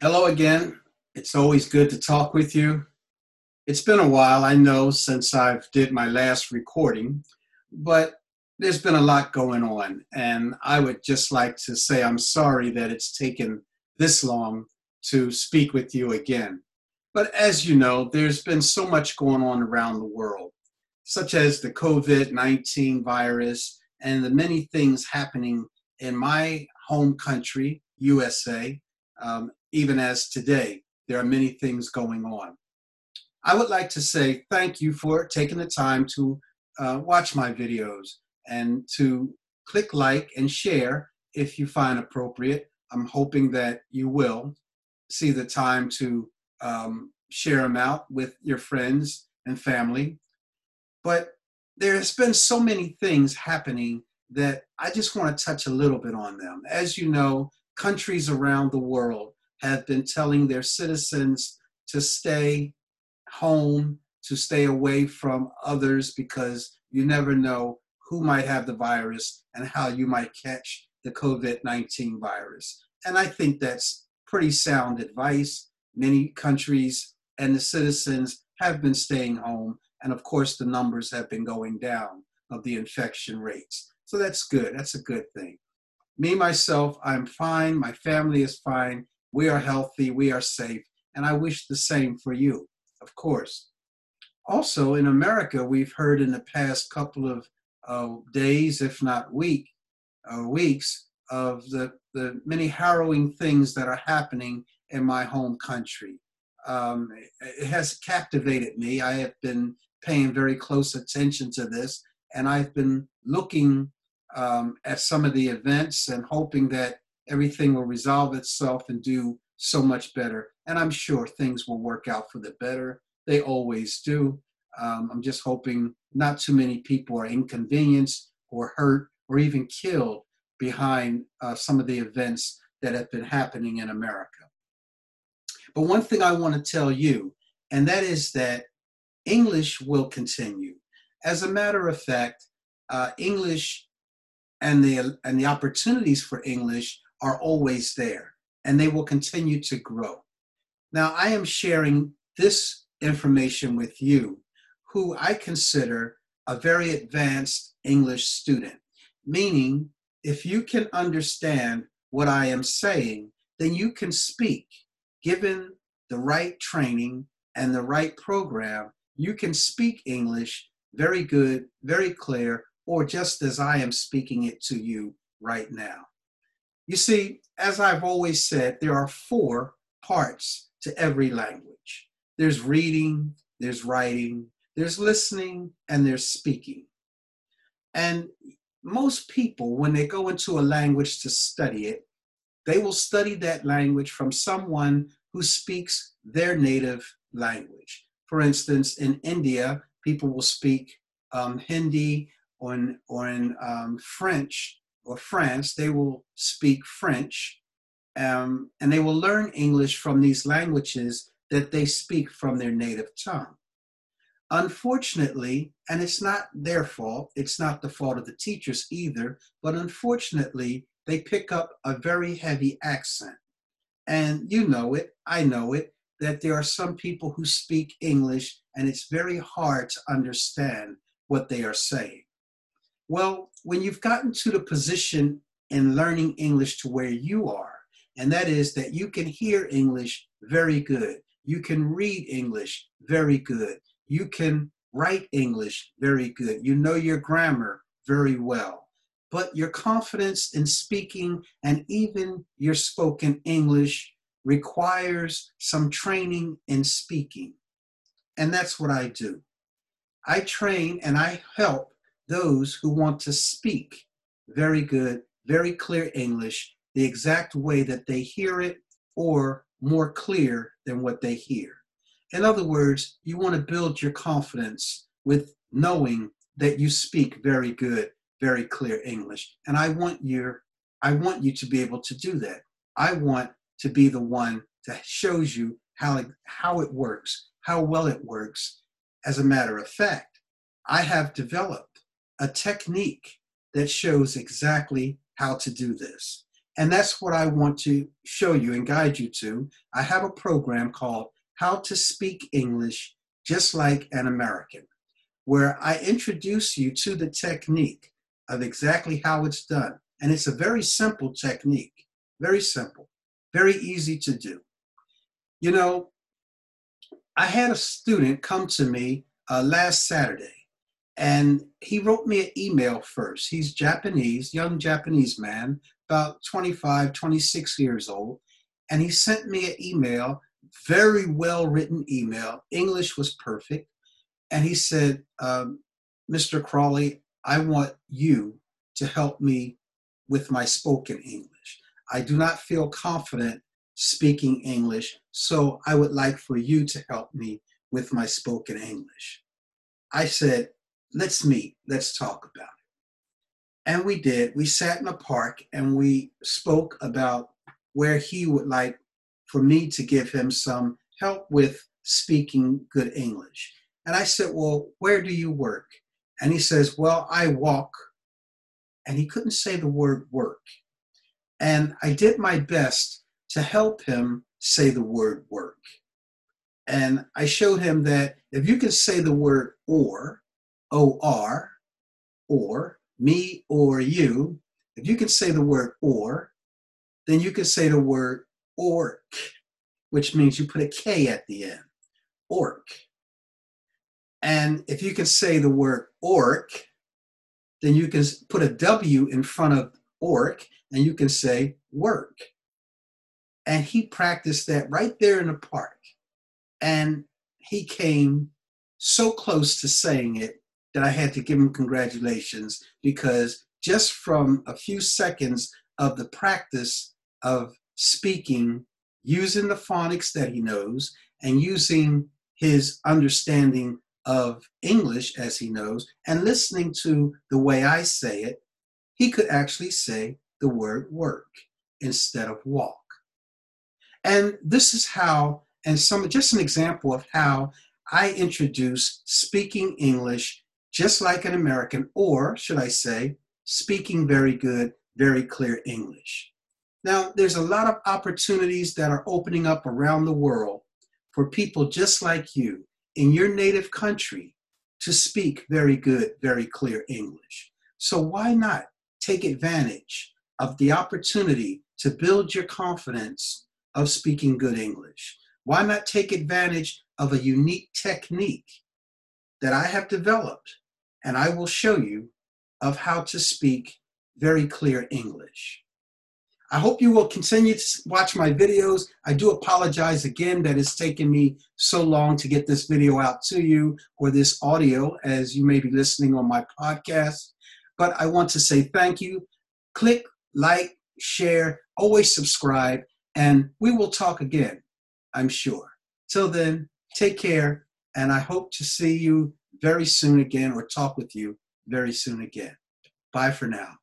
Hello again. It's always good to talk with you. It's been a while, I know, since I've did my last recording, but there's been a lot going on, and I would just like to say I'm sorry that it's taken this long to speak with you again. But as you know, there's been so much going on around the world, such as the COVID 19 virus and the many things happening in my home country, USA, um, even as today, there are many things going on. I would like to say thank you for taking the time to uh, watch my videos and to click like and share if you find appropriate. I'm hoping that you will see the time to um, share them out with your friends and family. But there's been so many things happening that I just want to touch a little bit on them. As you know, countries around the world have been telling their citizens to stay home, to stay away from others because you never know who might have the virus and how you might catch the COVID 19 virus. And I think that's pretty sound advice. Many countries and the citizens have been staying home, and of course, the numbers have been going down of the infection rates. So that's good. That's a good thing. Me, myself, I'm fine. My family is fine. We are healthy, we are safe, and I wish the same for you, of course. Also, in America, we've heard in the past couple of uh, days, if not week, uh, weeks, of the, the many harrowing things that are happening in my home country. Um, it has captivated me. I have been paying very close attention to this, and I've been looking um, at some of the events and hoping that everything will resolve itself and do so much better. And I'm sure things will work out for the better. They always do. Um, I'm just hoping not too many people are inconvenienced or hurt or even killed behind uh, some of the events that have been happening in America. But one thing I want to tell you, and that is that English will continue. As a matter of fact, uh, English and the and the opportunities for English are always there and they will continue to grow. Now, I am sharing this information with you, who I consider a very advanced English student, meaning if you can understand what I am saying, then you can speak. Given the right training and the right program, you can speak English very good, very clear, or just as I am speaking it to you right now. You see, as I've always said, there are four parts to every language there's reading, there's writing, there's listening, and there's speaking. And most people, when they go into a language to study it, they will study that language from someone who speaks their native language. For instance, in India, people will speak um, Hindi or in, or in um, French or France, they will speak French um, and they will learn English from these languages that they speak from their native tongue. Unfortunately, and it's not their fault, it's not the fault of the teachers either, but unfortunately, they pick up a very heavy accent. And you know it, I know it, that there are some people who speak English and it's very hard to understand what they are saying. Well, when you've gotten to the position in learning English to where you are, and that is that you can hear English very good, you can read English very good, you can write English very good, you know your grammar very well, but your confidence in speaking and even your spoken English requires some training in speaking. And that's what I do. I train and I help those who want to speak very good, very clear English, the exact way that they hear it or more clear than what they hear. In other words, you want to build your confidence with knowing that you speak very good, very clear English. And I want your I want you to be able to do that. I want to be the one that shows you how it, how it works, how well it works. As a matter of fact, I have developed a technique that shows exactly how to do this. And that's what I want to show you and guide you to. I have a program called How to Speak English Just Like an American, where I introduce you to the technique of exactly how it's done. And it's a very simple technique, very simple, very easy to do. You know, I had a student come to me uh, last Saturday and he wrote me an email first. He's Japanese, young Japanese man, about 25, 26 years old. And he sent me an email, very well written email. English was perfect. And he said, um, Mr. Crawley, I want you to help me with my spoken English. I do not feel confident speaking English, so I would like for you to help me with my spoken English. I said, let's meet, let's talk about it. And we did. We sat in a park and we spoke about where he would like for me to give him some help with speaking good English. And I said, Well, where do you work? And he says, Well, I walk. And he couldn't say the word work. And I did my best to help him say the word work. And I showed him that if you can say the word or, or, or, me or you, if you can say the word or, then you can say the word orc, which means you put a K at the end, orc. And if you can say the word orc, then you can put a W in front of orc and you can say work. And he practiced that right there in the park. And he came so close to saying it that I had to give him congratulations because just from a few seconds of the practice of speaking, using the phonics that he knows, and using his understanding of English as he knows, and listening to the way I say it, he could actually say the word work instead of walk. And this is how, and some just an example of how I introduce speaking English just like an American, or should I say, speaking very good, very clear English. Now, there's a lot of opportunities that are opening up around the world for people just like you in your native country to speak very good, very clear English. So, why not take advantage of the opportunity to build your confidence of speaking good English? Why not take advantage of a unique technique that I have developed and I will show you of how to speak very clear English. I hope you will continue to watch my videos. I do apologize again that it's taken me so long to get this video out to you or this audio as you may be listening on my podcast. But I want to say thank you. Click, like, share, always subscribe, and we will talk again, I'm sure. Till then, take care, and I hope to see you very soon again or talk with you very soon again. Bye for now.